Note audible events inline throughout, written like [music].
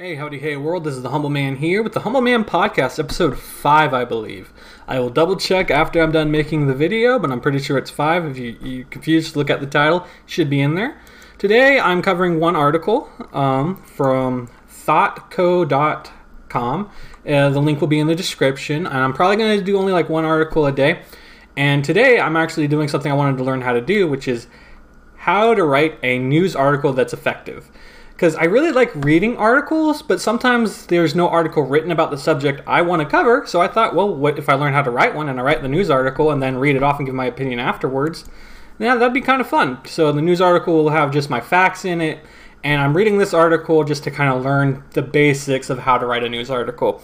Hey, howdy, hey, world. This is the Humble Man here with the Humble Man Podcast, episode 5, I believe. I will double check after I'm done making the video, but I'm pretty sure it's 5. If you, you confused, look at the title, should be in there. Today, I'm covering one article um, from thoughtco.com. Uh, the link will be in the description, and I'm probably going to do only like one article a day. And today, I'm actually doing something I wanted to learn how to do, which is how to write a news article that's effective because I really like reading articles, but sometimes there's no article written about the subject I want to cover. So I thought, well, what if I learn how to write one and I write the news article and then read it off and give my opinion afterwards? Yeah, that'd be kind of fun. So the news article will have just my facts in it, and I'm reading this article just to kind of learn the basics of how to write a news article.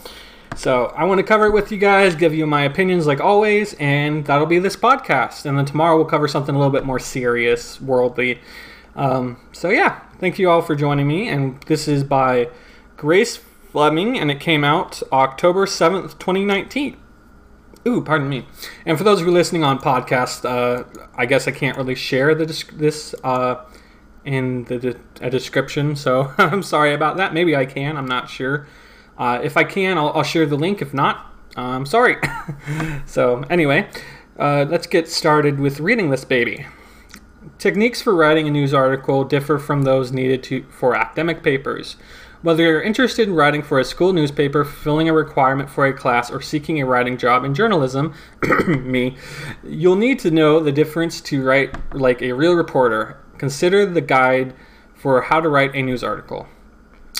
So I want to cover it with you guys, give you my opinions like always, and that'll be this podcast. And then tomorrow we'll cover something a little bit more serious, worldly. Um, so yeah, thank you all for joining me. And this is by Grace Fleming, and it came out October 7th, 2019. Ooh, pardon me. And for those of you listening on podcast, uh, I guess I can't really share the this uh, in the de- description, so [laughs] I'm sorry about that. Maybe I can. I'm not sure. Uh, if I can, I'll, I'll, share the link. If not, I'm sorry. [laughs] so anyway, uh, let's get started with reading this baby. Techniques for writing a news article differ from those needed to, for academic papers. Whether you're interested in writing for a school newspaper, fulfilling a requirement for a class, or seeking a writing job in journalism, [coughs] me, you'll need to know the difference to write like a real reporter. Consider the guide for how to write a news article.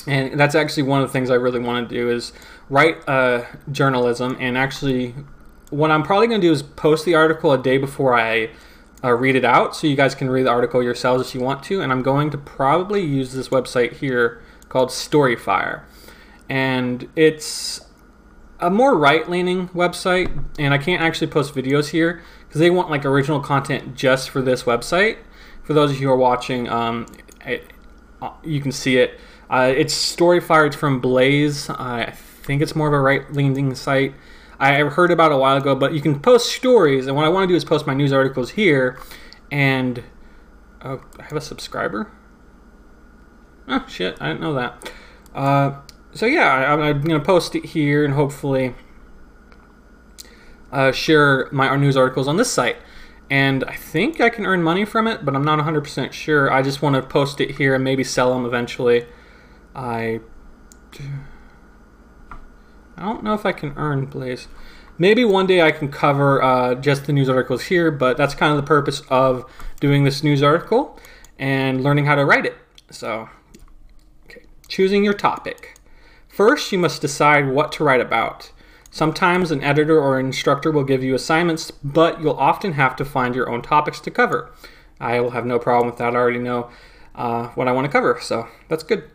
And that's actually one of the things I really want to do is write uh, journalism. And actually, what I'm probably going to do is post the article a day before I uh, read it out so you guys can read the article yourselves if you want to. And I'm going to probably use this website here called Storyfire. And it's a more right leaning website. And I can't actually post videos here because they want like original content just for this website. For those of you who are watching, um, it, uh, you can see it. Uh, it's Storyfire. It's from Blaze. I think it's more of a right leaning site. I heard about a while ago, but you can post stories, and what I want to do is post my news articles here. And oh, I have a subscriber. Oh shit! I didn't know that. Uh, so yeah, I, am gonna post it here, and hopefully uh, share my news articles on this site. And I think I can earn money from it, but I'm not 100% sure. I just want to post it here and maybe sell them eventually. I I don't know if I can earn Blaze. Maybe one day I can cover uh, just the news articles here, but that's kind of the purpose of doing this news article and learning how to write it. So, okay. choosing your topic. First, you must decide what to write about. Sometimes an editor or instructor will give you assignments, but you'll often have to find your own topics to cover. I will have no problem with that. I already know uh, what I want to cover, so that's good.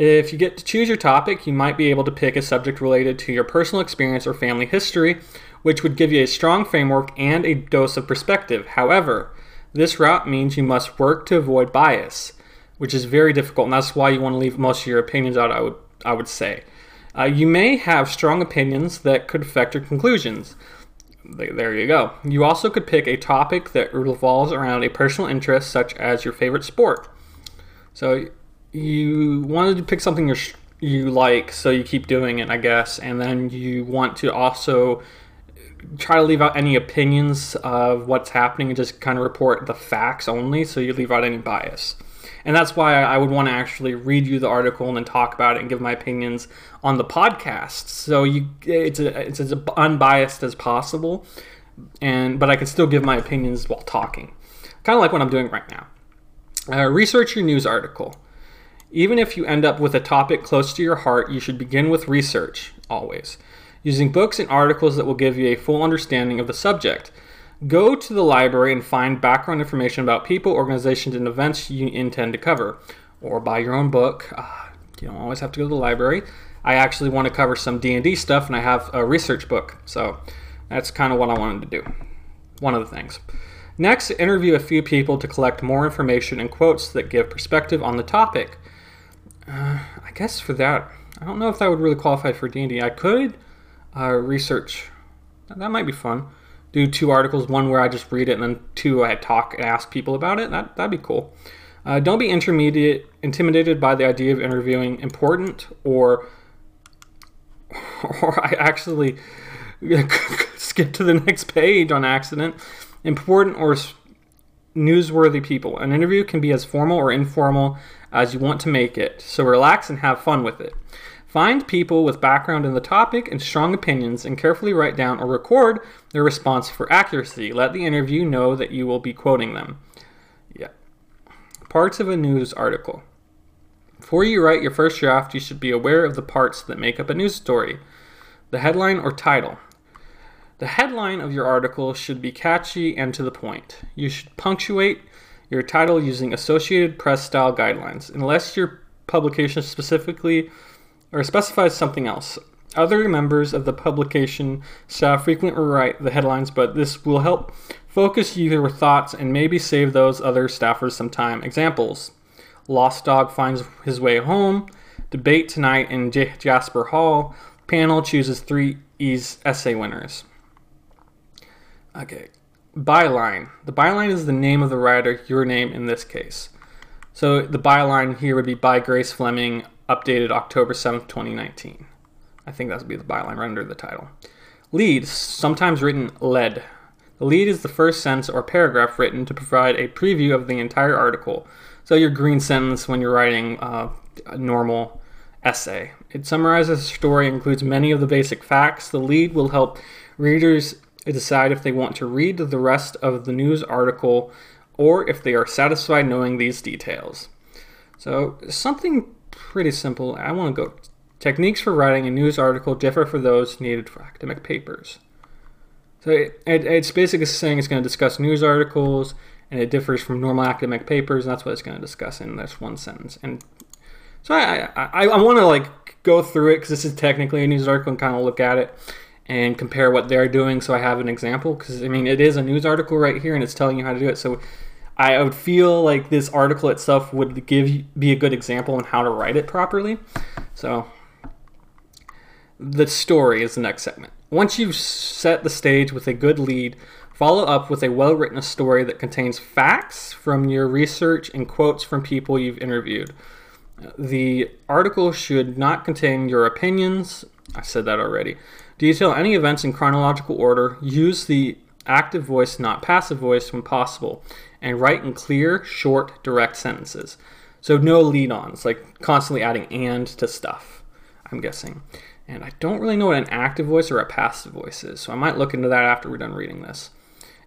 If you get to choose your topic, you might be able to pick a subject related to your personal experience or family history, which would give you a strong framework and a dose of perspective. However, this route means you must work to avoid bias, which is very difficult, and that's why you want to leave most of your opinions out, I would, I would say. Uh, you may have strong opinions that could affect your conclusions. There you go. You also could pick a topic that revolves around a personal interest, such as your favorite sport. So you wanted to pick something you like, so you keep doing it, I guess, and then you want to also try to leave out any opinions of what's happening and just kind of report the facts only, so you leave out any bias. And that's why I would want to actually read you the article and then talk about it and give my opinions on the podcast. So you, it's a, it's as unbiased as possible, and but I can still give my opinions while talking, kind of like what I'm doing right now. Uh, research your news article. Even if you end up with a topic close to your heart, you should begin with research, always, using books and articles that will give you a full understanding of the subject. Go to the library and find background information about people, organizations, and events you intend to cover, or buy your own book. Uh, you don't always have to go to the library. I actually want to cover some D&D stuff, and I have a research book, so that's kind of what I wanted to do. One of the things. Next, interview a few people to collect more information and quotes that give perspective on the topic. Uh, I guess for that, I don't know if that would really qualify for D&D. I could uh, research. That might be fun. Do two articles, one where I just read it, and then two I talk and ask people about it. That that'd be cool. Uh, don't be intermediate, intimidated by the idea of interviewing important or [laughs] or I actually [laughs] skip to the next page on accident. Important or newsworthy people. An interview can be as formal or informal as you want to make it, so relax and have fun with it. Find people with background in the topic and strong opinions and carefully write down or record their response for accuracy. Let the interview know that you will be quoting them. Yeah. Parts of a news article. Before you write your first draft, you should be aware of the parts that make up a news story. The headline or title. The headline of your article should be catchy and to the point. You should punctuate your title using Associated Press style guidelines, unless your publication specifically or specifies something else. Other members of the publication staff frequently write the headlines, but this will help focus your thoughts and maybe save those other staffers some time. Examples Lost Dog finds his way home, debate tonight in J- Jasper Hall, panel chooses three E's essay winners. Okay, byline. The byline is the name of the writer, your name in this case. So the byline here would be by Grace Fleming, updated October 7th, 2019. I think that would be the byline right under the title. Lead, sometimes written lede. The lead is the first sentence or paragraph written to provide a preview of the entire article. So your green sentence when you're writing uh, a normal essay. It summarizes the story, includes many of the basic facts. The lead will help readers decide if they want to read the rest of the news article or if they are satisfied knowing these details. So, something pretty simple. I want to go. Techniques for writing a news article differ for those needed for academic papers. So it, it, it's basically saying it's going to discuss news articles, and it differs from normal academic papers, that's what it's going to discuss in this one sentence. And so I, I, I want to like go through it because this is technically a news article and kind of look at it and compare what they're doing so I have an example because I mean it is a news article right here and it's telling you how to do it so I would feel like this article itself would give be a good example on how to write it properly. So the story is the next segment. Once you've set the stage with a good lead, follow up with a well-written story that contains facts from your research and quotes from people you've interviewed. The article should not contain your opinions. I said that already. Detail any events in chronological order. Use the active voice, not passive voice, when possible and write in clear, short, direct sentences. So no lead ons, like constantly adding and to stuff, I'm guessing. And I don't really know what an active voice or a passive voice is, so I might look into that after we're done reading this.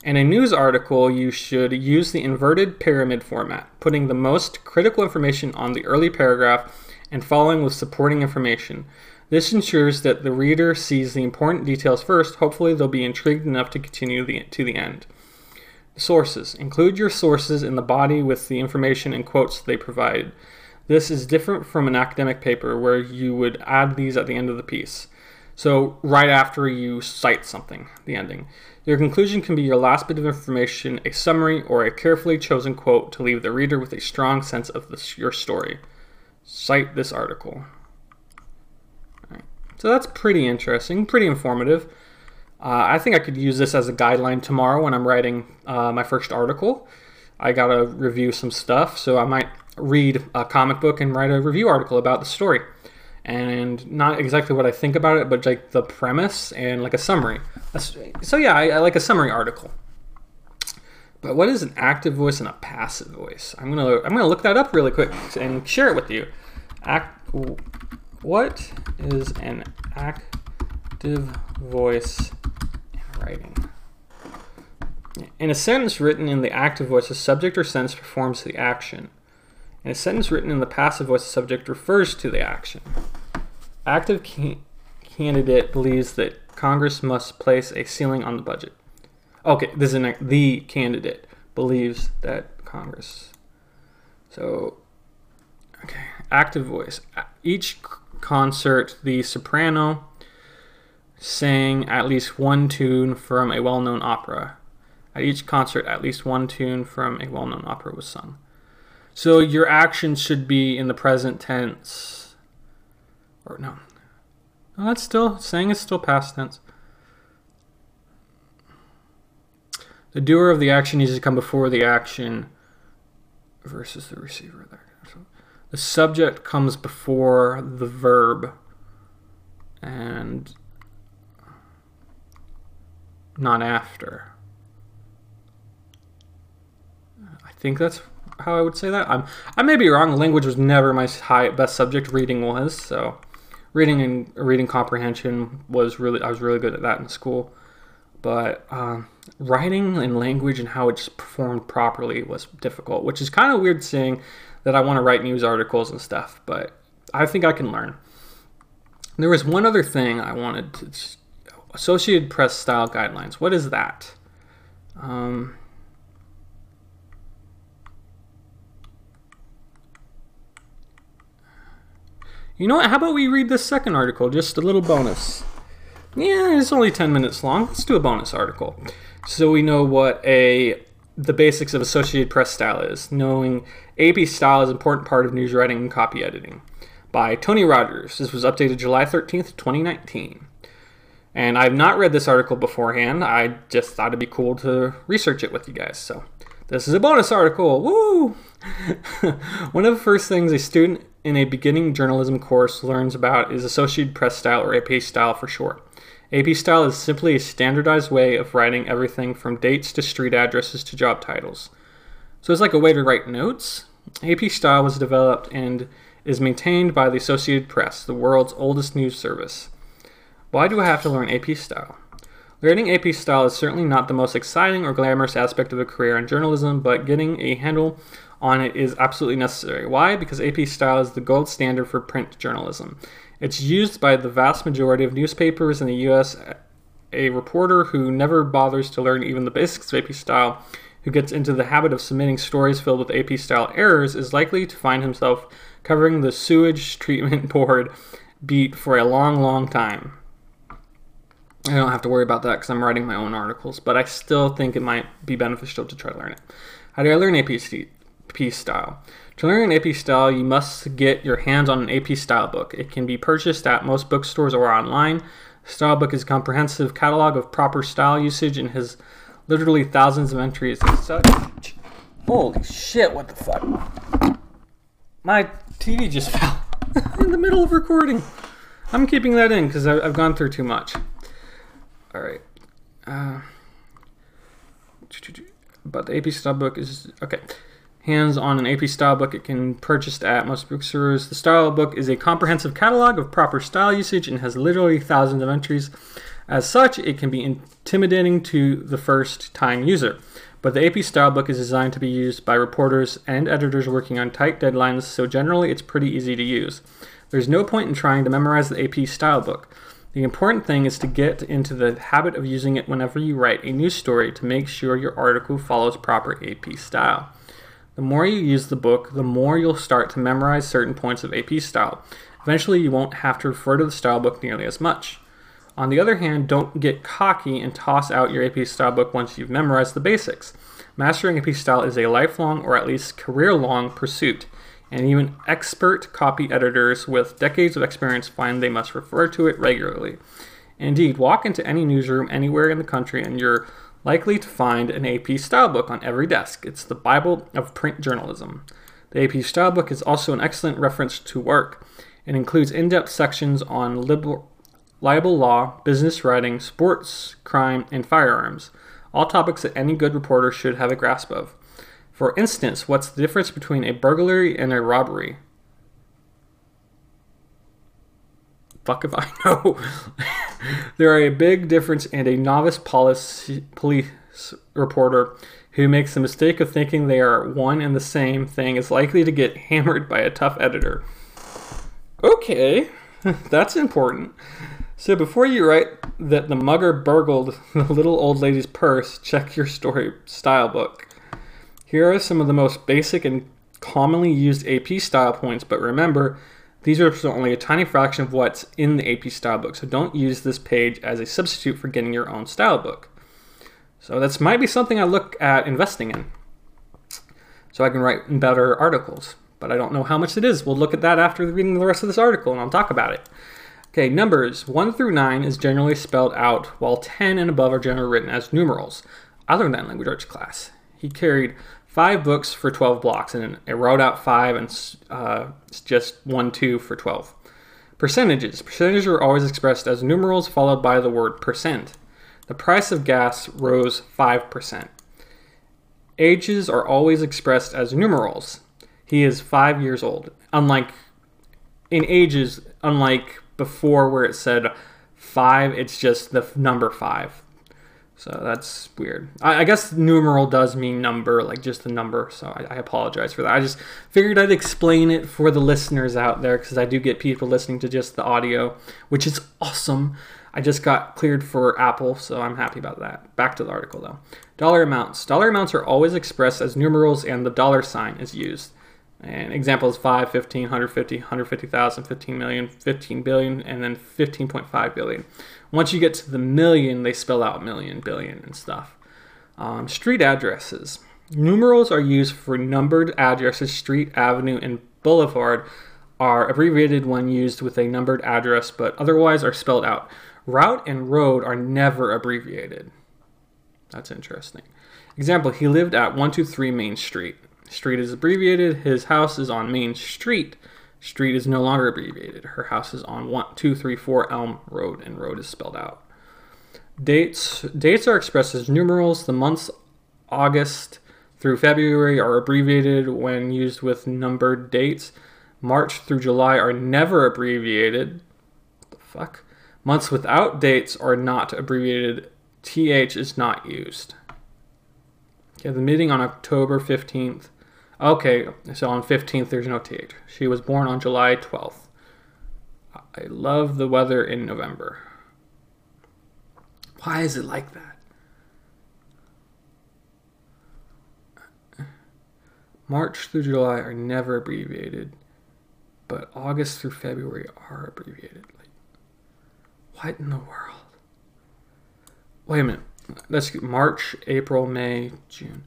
In a news article, you should use the inverted pyramid format, putting the most critical information on the early paragraph and following with supporting information. This ensures that the reader sees the important details first. Hopefully, they'll be intrigued enough to continue the, to the end. Sources. Include your sources in the body with the information and quotes they provide. This is different from an academic paper where you would add these at the end of the piece. So, right after you cite something, the ending. Your conclusion can be your last bit of information, a summary, or a carefully chosen quote to leave the reader with a strong sense of this, your story. Cite this article. So, that's pretty interesting, pretty informative. Uh, I think I could use this as a guideline tomorrow when I'm writing uh, my first article. I got to review some stuff, so I might read a comic book and write a review article about the story. And not exactly what I think about it, but like the premise and like a summary. So, yeah, I, I like a summary article. But what is an active voice and a passive voice? I'm gonna I'm gonna look that up really quick and share it with you. Act, what is an active voice in writing. In a sentence written in the active voice, the subject or sentence performs the action. In a sentence written in the passive voice, the subject refers to the action. Active ca- candidate believes that Congress must place a ceiling on the budget. Okay, this is an, the candidate believes that Congress. So, okay, active voice. Each concert, the soprano sang at least one tune from a well known opera. At each concert, at least one tune from a well known opera was sung. So your action should be in the present tense. Or no. No, that's still, saying is still past tense. The doer of the action needs to come before the action. versus the receiver there. The subject comes before the verb and not after. I think that's how I would say that. I'm I may be wrong. Language was never my high best subject. Reading was so. Reading and reading comprehension was really I was really good at that in school, but um, writing and language and how it's performed properly was difficult. Which is kind of weird seeing that I want to write news articles and stuff, but I think I can learn. There was one other thing I wanted to Associated Press style guidelines. What is that? Um, You know what? How about we read this second article? Just a little bonus. Yeah, it's only 10 minutes long. Let's do a bonus article. So we know what a the basics of Associated Press style is. Knowing AP style is an important part of news writing and copy editing. By Tony Rogers. This was updated July 13th, 2019. And I've not read this article beforehand. I just thought it'd be cool to research it with you guys. So this is a bonus article. Woo! [laughs] One of the first things a student in a beginning journalism course learns about is Associated Press style or AP style for short. AP style is simply a standardized way of writing everything from dates to street addresses to job titles. So it's like a way to write notes. AP style was developed and is maintained by the Associated Press, the world's oldest news service. Why do I have to learn AP style? Learning AP style is certainly not the most exciting or glamorous aspect of a career in journalism, but getting a handle on it is absolutely necessary. Why? Because AP style is the gold standard for print journalism. It's used by the vast majority of newspapers in the US. A reporter who never bothers to learn even the basics of AP style, who gets into the habit of submitting stories filled with AP style errors, is likely to find himself covering the sewage [laughs] treatment board beat for a long, long time. I don't have to worry about that because I'm writing my own articles, but I still think it might be beneficial to try to learn it. How do I learn AP style? To learn an AP style, you must get your hands on an AP style book. It can be purchased at most bookstores or online. Style book is a comprehensive catalog of proper style usage and has literally thousands of entries such. Holy shit, what the fuck? My TV just [laughs] fell in the middle of recording. I'm keeping that in because I've gone through too much. All right. Uh, [tsk] but the AP style book is okay. Hands on an AP style book, it can be purchased at most bookstores. The style book is a comprehensive catalog of proper style usage and has literally thousands of entries. As such, it can be intimidating to the first time user. But the AP style book is designed to be used by reporters and editors working on tight deadlines, so generally it's pretty easy to use. There's no point in trying to memorize the AP style book. The important thing is to get into the habit of using it whenever you write a news story to make sure your article follows proper AP style. The more you use the book, the more you'll start to memorize certain points of AP style. Eventually, you won't have to refer to the style book nearly as much. On the other hand, don't get cocky and toss out your AP style book once you've memorized the basics. Mastering AP style is a lifelong or at least career long pursuit and even expert copy editors with decades of experience find they must refer to it regularly. Indeed, walk into any newsroom anywhere in the country and you're likely to find an AP style book on every desk. It's the Bible of print journalism. The AP style book is also an excellent reference to work. It includes in depth sections on libel, libel law, business writing, sports, crime, and firearms, all topics that any good reporter should have a grasp of. For instance, what's the difference between a burglary and a robbery? Fuck if I [laughs] know. There are a big difference, and a novice police, police reporter who makes the mistake of thinking they are one and the same thing is likely to get [laughs] hammered by a tough editor. Okay, [laughs] that's important. So before you write that the mugger burgled [laughs] the little old lady's purse, check your story style book. Here are some of the most basic and commonly used AP style points, but remember, these are only a tiny fraction of what's in the AP style book, so don't use this page as a substitute for getting your own style book. So this might be something I look at investing in, so I can write better articles, but I don't know how much it is. We'll look at that after reading the rest of this article, and I'll talk about it. Okay, numbers 1 through 9 is generally spelled out, while 10 and above are generally written as numerals. That in language arts class. He carried five books for 12 blocks, and it wrote out five and uh, just one, two for 12. Percentages. Percentages are always expressed as numerals followed by the word percent. The price of gas rose 5%. Ages are always expressed as numerals. He is five years old. Unlike in ages, unlike before where it said five, it's just the number five. So that's weird. I, I, guess numeral does mean number, like just the number. So I, I apologize for that. I just figured I'd explain it for the listeners out there because I do get people listening to just the audio, which is awesome. I just got cleared for Apple, so I'm happy about that. Back to the article though. Dollar amounts. Dollar amounts are always expressed as numerals and the dollar sign is used. And examples 5, 15, 150, 150,000, 15 million, 15 billion, and then 15.5 billion. Once you get to the million, they spell out million, billion, and stuff. Um, street addresses. Numerals are used for numbered addresses. Street, avenue, and boulevard are abbreviated when used with a numbered address, but otherwise are spelled out. Route and road are never abbreviated. That's interesting. Example, he lived at 123 Main Street. Street is abbreviated. His house is on Main Street. Street is no longer abbreviated. Her house is on 1234 Elm Road, and road is spelled out. Dates dates are expressed as numerals. The months August through February are abbreviated when used with numbered dates. March through July are never abbreviated. The fuck? Months without dates are not abbreviated. TH is not used. Okay, the meeting on October 15th Okay, so on 15th, there's no TH. She was born on July 12th. I love the weather in November. Why is it like that? March through July are never abbreviated, but August through February are abbreviated. Like, what in the world? Wait a minute. Let's get March, April, May, June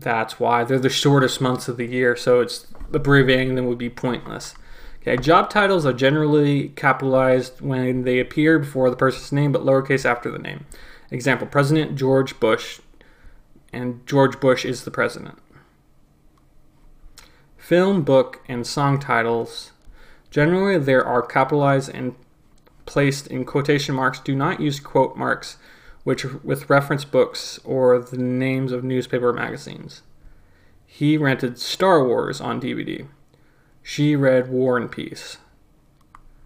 that's why they're the shortest months of the year, so it's abbreviating them would be pointless. Okay, job titles are generally capitalized when they appear before the person's name, but lowercase after the name. Example: President George Bush, and George Bush is the president. Film, book, and song titles generally there are capitalized and placed in quotation marks. Do not use quote marks which with reference books or the names of newspaper magazines. He rented Star Wars on DVD. She read War and Peace.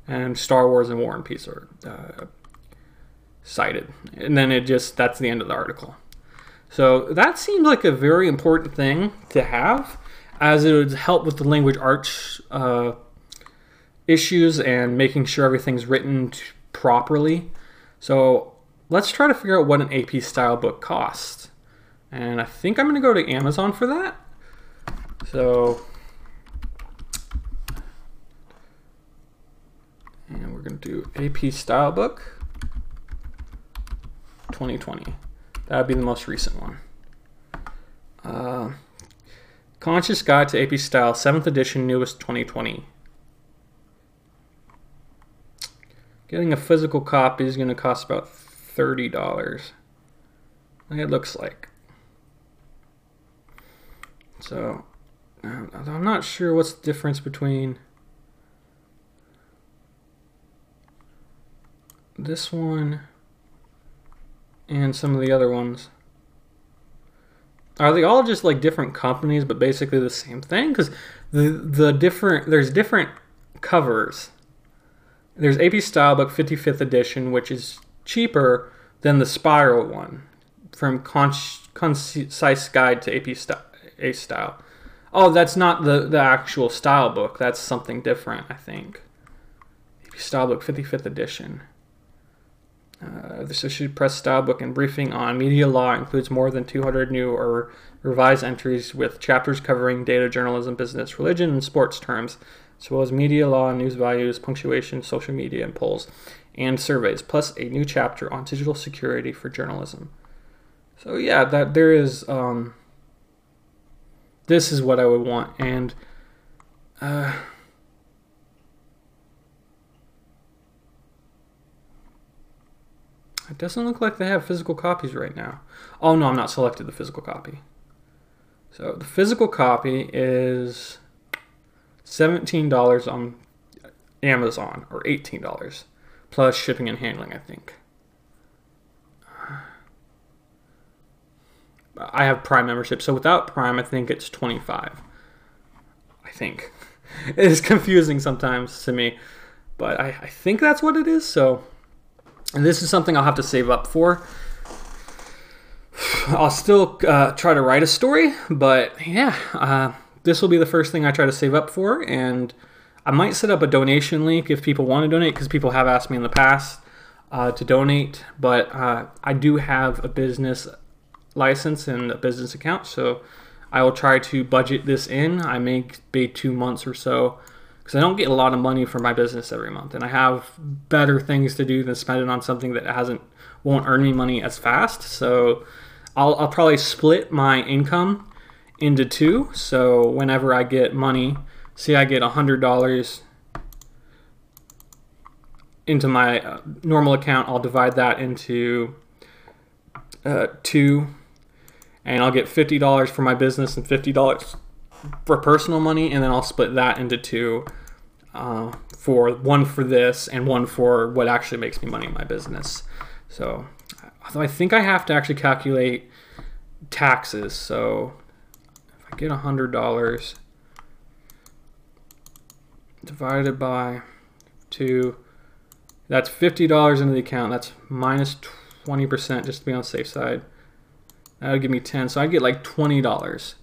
And Star Wars and War and Peace are uh, cited. And then it just, that's the end of the article. So that seems like a very important thing to have, as it would help with the language arts uh, issues and making sure everything's written properly. So let's try to figure out what an AP style book costs. And I think I'm going to go to Amazon for that. So, and we're going to do AP style book 2020. That would be the most recent one. Uh, Concise Guide to AP Style, 7th edition, newest 2020. Getting a physical copy is going to cost about $30. It looks like. So, I'm not sure what's the difference between this one and some of the other ones. Are they all just like different companies but basically the same thing? Because the the different there's different covers. There's AP Stylebook 55th edition, which is cheaper than the spiral one from Concise Guide to AP st- A Style. Oh, that's not the, the actual style book. That's something different, I think. AP Style Book 55th edition. Uh, Associated Press style book and briefing on media law includes more than 200 new or revised entries with chapters covering data journalism, business, religion, and sports terms, as well as media law, news values, punctuation, social media, and polls and surveys, plus a new chapter on digital security for journalism. So yeah, that there is. Um, this is what I would want, and uh, it doesn't look like they have physical copies right now. Oh no, I'm not selected the physical copy. So the physical copy is $17 on Amazon or $18 plus shipping and handling, I think. I have Prime membership, so without Prime, I think it's 25. I think. [laughs] It is confusing sometimes to me, but I, I think that's what it is, so. And this is something I'll have to save up for. [sighs] I'll still uh, try to write a story, but yeah, uh, this will be the first thing I try to save up for, and I might set up a donation link if people want to donate because people have asked me in the past uh, to donate. But uh, I do have a business license and a business account, so I will try to budget this in. I may be two months or so because I don't get a lot of money for my business every month, and I have better things to do than spend it on something that hasn't won't earn me money as fast. So I'll, I'll probably split my income into two. So whenever I get money Say I get $100 into my uh, normal account, I'll divide that into uh, two, and I'll get $50 for my business and $50 for personal money, and then I'll split that into two uh, for one for this and one for what actually makes me money in my business. So, I think I have to actually calculate taxes. So, if I get $100, divided by 2. That's $50 into the account. That's minus 20% just to be on the safe side. That would give me 10 So I'd get like $20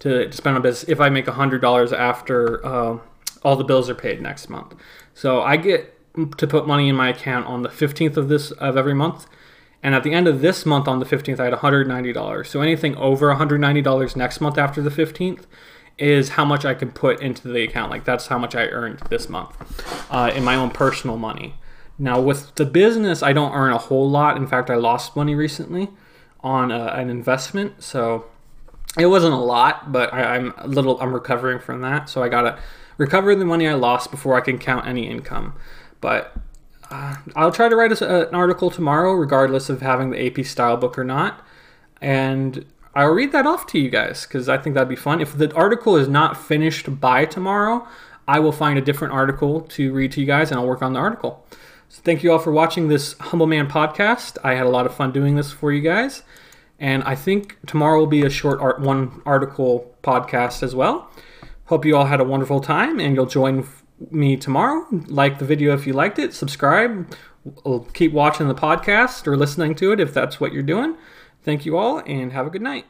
to, to spend on business if I make $100 after uh, all the bills are paid next month. So I get to put money in my account on the 15th of this of every month. And at the end of this month on the 15th, I had $190. So anything over $190 next month after the 15th is how much I can put into the account. Like that's how much I earned this month uh, in my own personal money. Now with the business, I don't earn a whole lot. In fact, I lost money recently on uh, an investment, so it wasn't a lot, but I, am a little. I'm recovering from that, so I gotta recover the money I lost before I can count any income. But uh, I'll try to write a, an article tomorrow, regardless of having the AP style book or not. And I'll read that off to you guys because I think that'd be fun. If the article is not finished by tomorrow, I will find a different article to read to you guys and I'll work on the article. So thank you all for watching this Humble Man podcast. I had a lot of fun doing this for you guys. And I think tomorrow will be a short art, one article podcast as well. Hope you all had a wonderful time and you'll join me tomorrow. Like the video if you liked it, subscribe, keep watching the podcast or listening to it if that's what you're doing. Thank you all and have a good night.